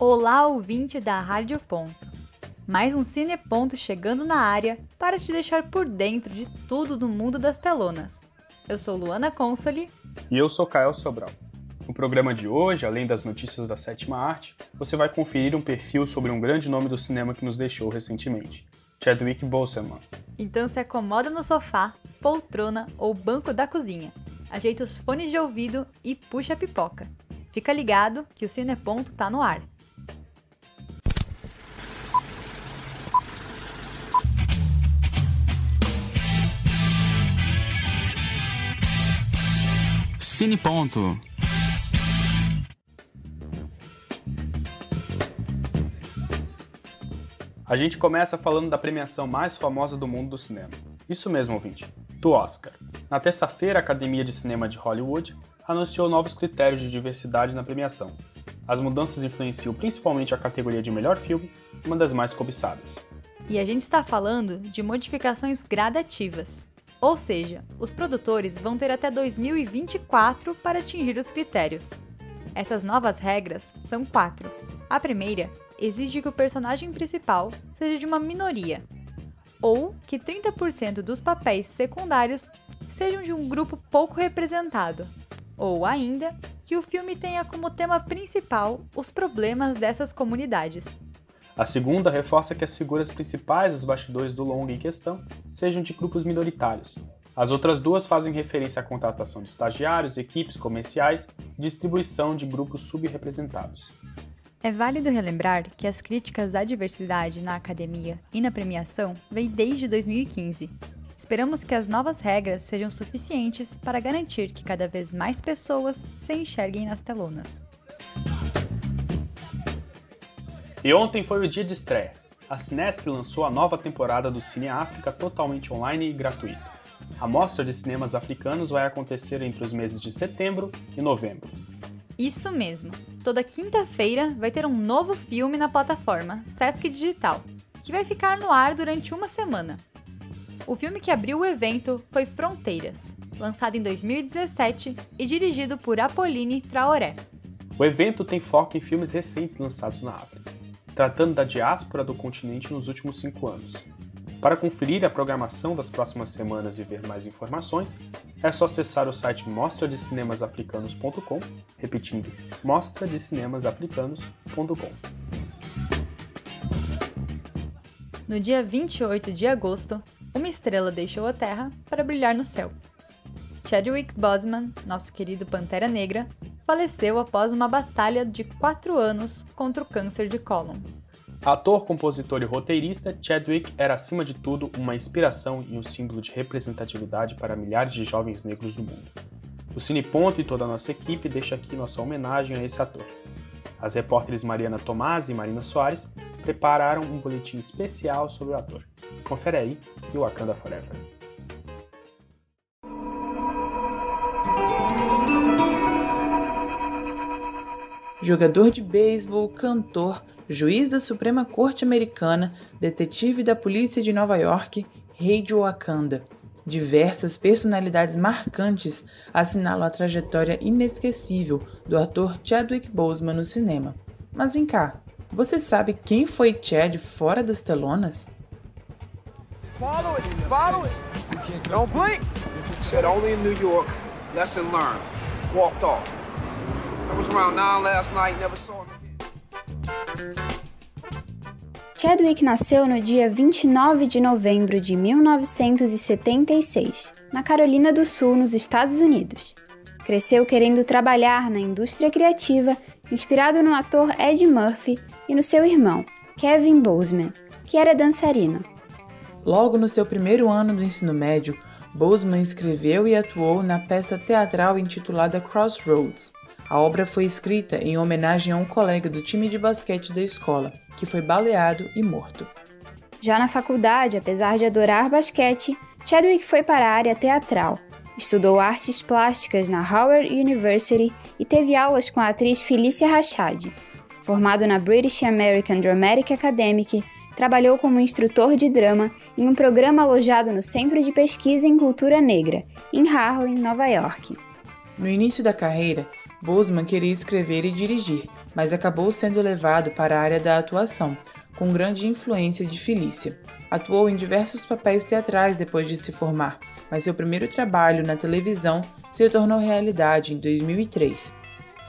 Olá, ouvinte da Rádio Ponto. Mais um Cineponto chegando na área para te deixar por dentro de tudo do mundo das telonas. Eu sou Luana Consoli. E eu sou Kael Sobral. No programa de hoje, além das notícias da sétima arte, você vai conferir um perfil sobre um grande nome do cinema que nos deixou recentemente, Chadwick Boseman. Então se acomoda no sofá, poltrona ou banco da cozinha, ajeita os fones de ouvido e puxa a pipoca. Fica ligado que o Cineponto tá no ar. Cine Ponto. A gente começa falando da premiação mais famosa do mundo do cinema. Isso mesmo, ouvinte, do Oscar. Na terça-feira, a Academia de Cinema de Hollywood anunciou novos critérios de diversidade na premiação. As mudanças influenciam principalmente a categoria de melhor filme, uma das mais cobiçadas. E a gente está falando de modificações gradativas. Ou seja, os produtores vão ter até 2024 para atingir os critérios. Essas novas regras são quatro. A primeira exige que o personagem principal seja de uma minoria, ou que 30% dos papéis secundários sejam de um grupo pouco representado, ou ainda que o filme tenha como tema principal os problemas dessas comunidades. A segunda reforça que as figuras principais dos bastidores do longa em questão sejam de grupos minoritários. As outras duas fazem referência à contratação de estagiários, equipes comerciais e distribuição de grupos subrepresentados. É válido relembrar que as críticas à diversidade na academia e na premiação vêm desde 2015. Esperamos que as novas regras sejam suficientes para garantir que cada vez mais pessoas se enxerguem nas telonas. E ontem foi o dia de estreia. A Cinesp lançou a nova temporada do Cine África totalmente online e gratuito. A mostra de cinemas africanos vai acontecer entre os meses de setembro e novembro. Isso mesmo. Toda quinta-feira vai ter um novo filme na plataforma Sesc Digital, que vai ficar no ar durante uma semana. O filme que abriu o evento foi Fronteiras, lançado em 2017 e dirigido por Apolline Traoré. O evento tem foco em filmes recentes lançados na África tratando da diáspora do continente nos últimos cinco anos. Para conferir a programação das próximas semanas e ver mais informações, é só acessar o site mostradecinemasaafricanos.com, repetindo, mostradecinemasaafricanos.com. No dia 28 de agosto, uma estrela deixou a Terra para brilhar no céu. Chadwick Boseman, nosso querido Pantera Negra, faleceu após uma batalha de quatro anos contra o câncer de cólon. Ator, compositor e roteirista, Chadwick era acima de tudo uma inspiração e um símbolo de representatividade para milhares de jovens negros do mundo. O Cineponto e toda a nossa equipe deixa aqui nossa homenagem a esse ator. As repórteres Mariana Tomás e Marina Soares prepararam um boletim especial sobre o ator. Confere aí e Wakanda Forever. Jogador de beisebol, cantor, juiz da Suprema Corte Americana, detetive da Polícia de Nova York, rei de Wakanda. Diversas personalidades marcantes assinalam a trajetória inesquecível do ator Chadwick Boseman no cinema. Mas vem cá, você sabe quem foi Chad fora das telonas? Follow it, follow it. Don't blink. Said only in New York. Lesson learned. Walked off. Chadwick nasceu no dia 29 de novembro de 1976, na Carolina do Sul, nos Estados Unidos. Cresceu querendo trabalhar na indústria criativa, inspirado no ator Ed Murphy e no seu irmão, Kevin Boseman, que era dançarino. Logo no seu primeiro ano do ensino médio, Boseman escreveu e atuou na peça teatral intitulada Crossroads, a obra foi escrita em homenagem a um colega do time de basquete da escola, que foi baleado e morto. Já na faculdade, apesar de adorar basquete, Chadwick foi para a área teatral. Estudou artes plásticas na Howard University e teve aulas com a atriz Felicia Rashad. Formado na British American Dramatic Academy, trabalhou como instrutor de drama em um programa alojado no Centro de Pesquisa em Cultura Negra, em Harlem, Nova York. No início da carreira, Boseman queria escrever e dirigir, mas acabou sendo levado para a área da atuação, com grande influência de Felícia. Atuou em diversos papéis teatrais depois de se formar, mas seu primeiro trabalho na televisão se tornou realidade em 2003.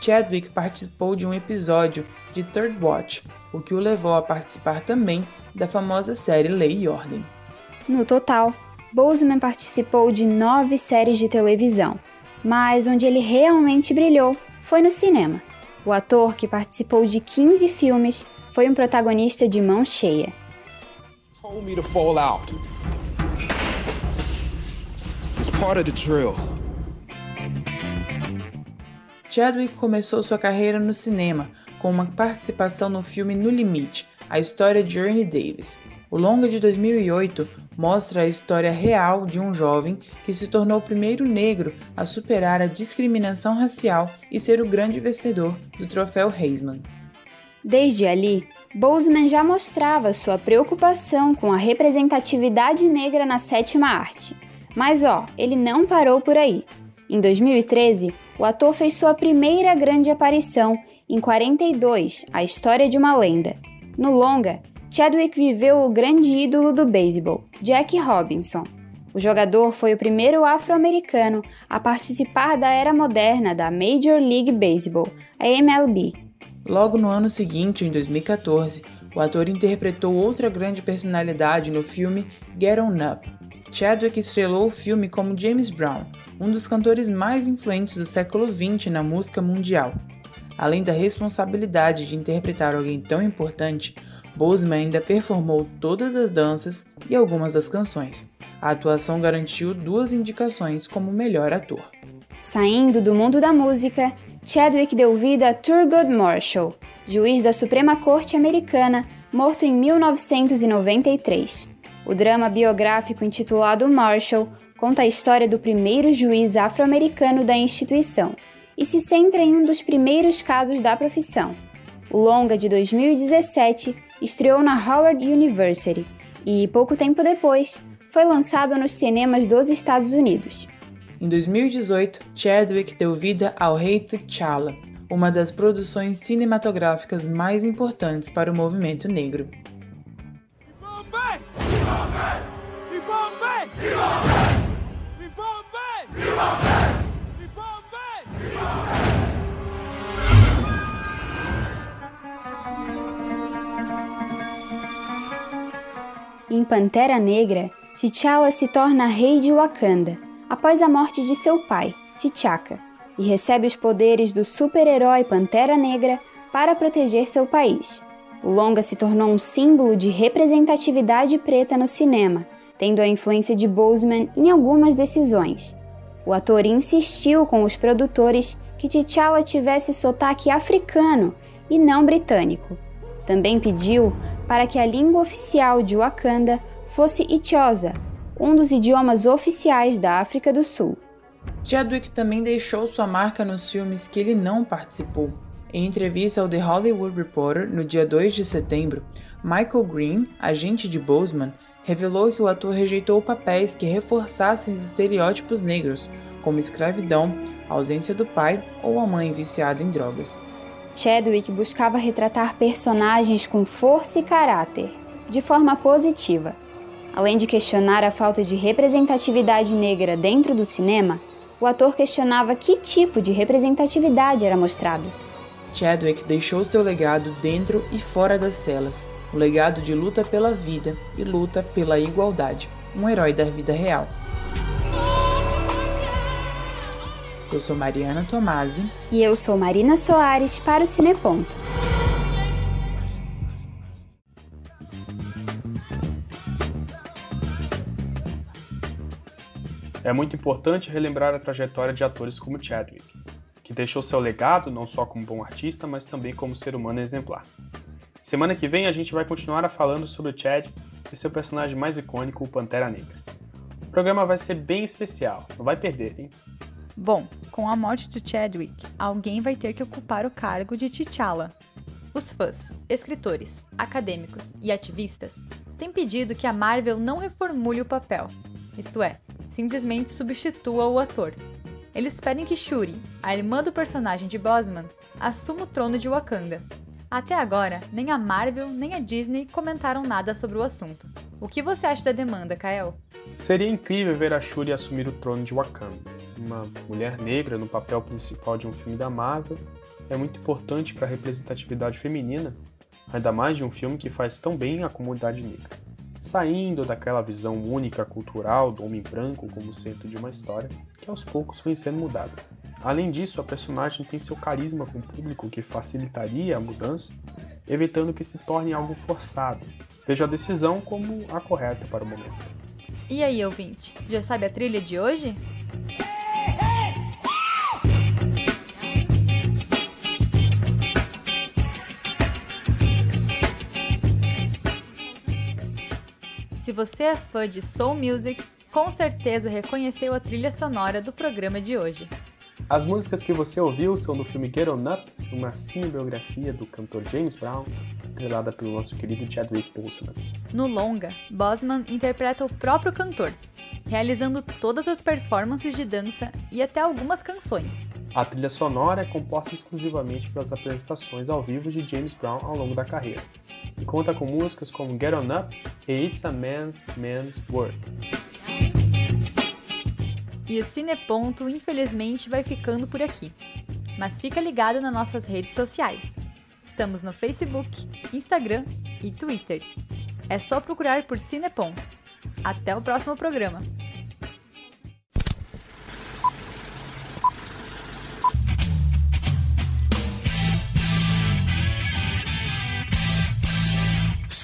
Chadwick participou de um episódio de Third Watch, o que o levou a participar também da famosa série Lei e Ordem. No total, Boseman participou de nove séries de televisão, mas onde ele realmente brilhou foi no cinema. O ator, que participou de 15 filmes, foi um protagonista de mão cheia. Chadwick começou sua carreira no cinema com uma participação no filme No Limite, a história de Ernie Davis. O longa de 2008 mostra a história real de um jovem que se tornou o primeiro negro a superar a discriminação racial e ser o grande vencedor do troféu Heisman. Desde ali, Boseman já mostrava sua preocupação com a representatividade negra na sétima arte. Mas ó, ele não parou por aí. Em 2013, o ator fez sua primeira grande aparição em 42, A História de uma Lenda. No longa, Chadwick viveu o grande ídolo do beisebol, Jack Robinson. O jogador foi o primeiro afro-americano a participar da era moderna da Major League Baseball, a MLB. Logo no ano seguinte, em 2014, o ator interpretou outra grande personalidade no filme Get On Up. Chadwick estrelou o filme como James Brown, um dos cantores mais influentes do século XX na música mundial. Além da responsabilidade de interpretar alguém tão importante, Boseman ainda performou todas as danças e algumas das canções. A atuação garantiu duas indicações como melhor ator. Saindo do mundo da música, Chadwick deu vida a Thurgood Marshall, juiz da Suprema Corte Americana, morto em 1993. O drama biográfico intitulado Marshall conta a história do primeiro juiz afro-americano da instituição, e se centra em um dos primeiros casos da profissão. O longa de 2017 estreou na Howard University e, pouco tempo depois, foi lançado nos cinemas dos Estados Unidos. Em 2018, Chadwick deu vida ao Rei T'Challa, uma das produções cinematográficas mais importantes para o movimento negro. Pantera Negra, T'Challa se torna rei de Wakanda após a morte de seu pai, T'Chaka, e recebe os poderes do super-herói Pantera Negra para proteger seu país. O longa se tornou um símbolo de representatividade preta no cinema, tendo a influência de Boseman em algumas decisões. O ator insistiu com os produtores que T'Challa tivesse sotaque africano e não britânico. Também pediu para que a língua oficial de Wakanda fosse Itiosa, um dos idiomas oficiais da África do Sul. Chadwick também deixou sua marca nos filmes que ele não participou. Em entrevista ao The Hollywood Reporter no dia 2 de setembro, Michael Green, agente de Boseman, revelou que o ator rejeitou papéis que reforçassem os estereótipos negros, como escravidão, ausência do pai ou a mãe viciada em drogas. Chadwick buscava retratar personagens com força e caráter, de forma positiva. Além de questionar a falta de representatividade negra dentro do cinema, o ator questionava que tipo de representatividade era mostrado. Chadwick deixou seu legado dentro e fora das celas, um legado de luta pela vida e luta pela igualdade, um herói da vida real. Eu sou Mariana Tomasi. E eu sou Marina Soares para o Cineponto. É muito importante relembrar a trajetória de atores como Chadwick, que deixou seu legado não só como bom artista, mas também como ser humano exemplar. Semana que vem a gente vai continuar falando sobre o Chad e seu personagem mais icônico, o Pantera Negra. O programa vai ser bem especial, não vai perder, hein? Bom, com a morte de Chadwick, alguém vai ter que ocupar o cargo de T'Challa. Os fãs, escritores, acadêmicos e ativistas têm pedido que a Marvel não reformule o papel, isto é, simplesmente substitua o ator. eles pedem que Shuri, a irmã do personagem de Bosman, assuma o trono de Wakanda. Até agora, nem a Marvel nem a Disney comentaram nada sobre o assunto. O que você acha da demanda, Kael? Seria incrível ver a Shuri assumir o trono de Wakanda. Uma mulher negra no papel principal de um filme da Marvel é muito importante para a representatividade feminina, ainda mais de um filme que faz tão bem a comunidade negra. Saindo daquela visão única cultural do homem branco como centro de uma história que aos poucos foi sendo mudada. Além disso, a personagem tem seu carisma com o público que facilitaria a mudança, evitando que se torne algo forçado. Vejo a decisão como a correta para o momento. E aí, ouvinte, já sabe a trilha de hoje? Se você é fã de soul music, com certeza reconheceu a trilha sonora do programa de hoje. As músicas que você ouviu são do filme Get On Up, uma cinebiografia do cantor James Brown, estrelada pelo nosso querido Chadwick Boseman. No longa, Bosman interpreta o próprio cantor, realizando todas as performances de dança e até algumas canções. A trilha sonora é composta exclusivamente pelas apresentações ao vivo de James Brown ao longo da carreira, e conta com músicas como Get On Up e It's a Man's Man's World. E o Cineponto, infelizmente, vai ficando por aqui. Mas fica ligado nas nossas redes sociais. Estamos no Facebook, Instagram e Twitter. É só procurar por Cineponto. Até o próximo programa.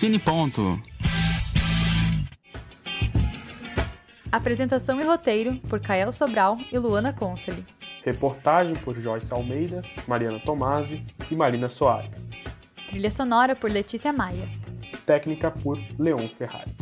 Cine Ponto. Apresentação e roteiro por Kael Sobral e Luana Consoli. Reportagem por Joyce Almeida, Mariana Tomasi e Marina Soares. Trilha sonora por Letícia Maia. Técnica por Leon Ferrari.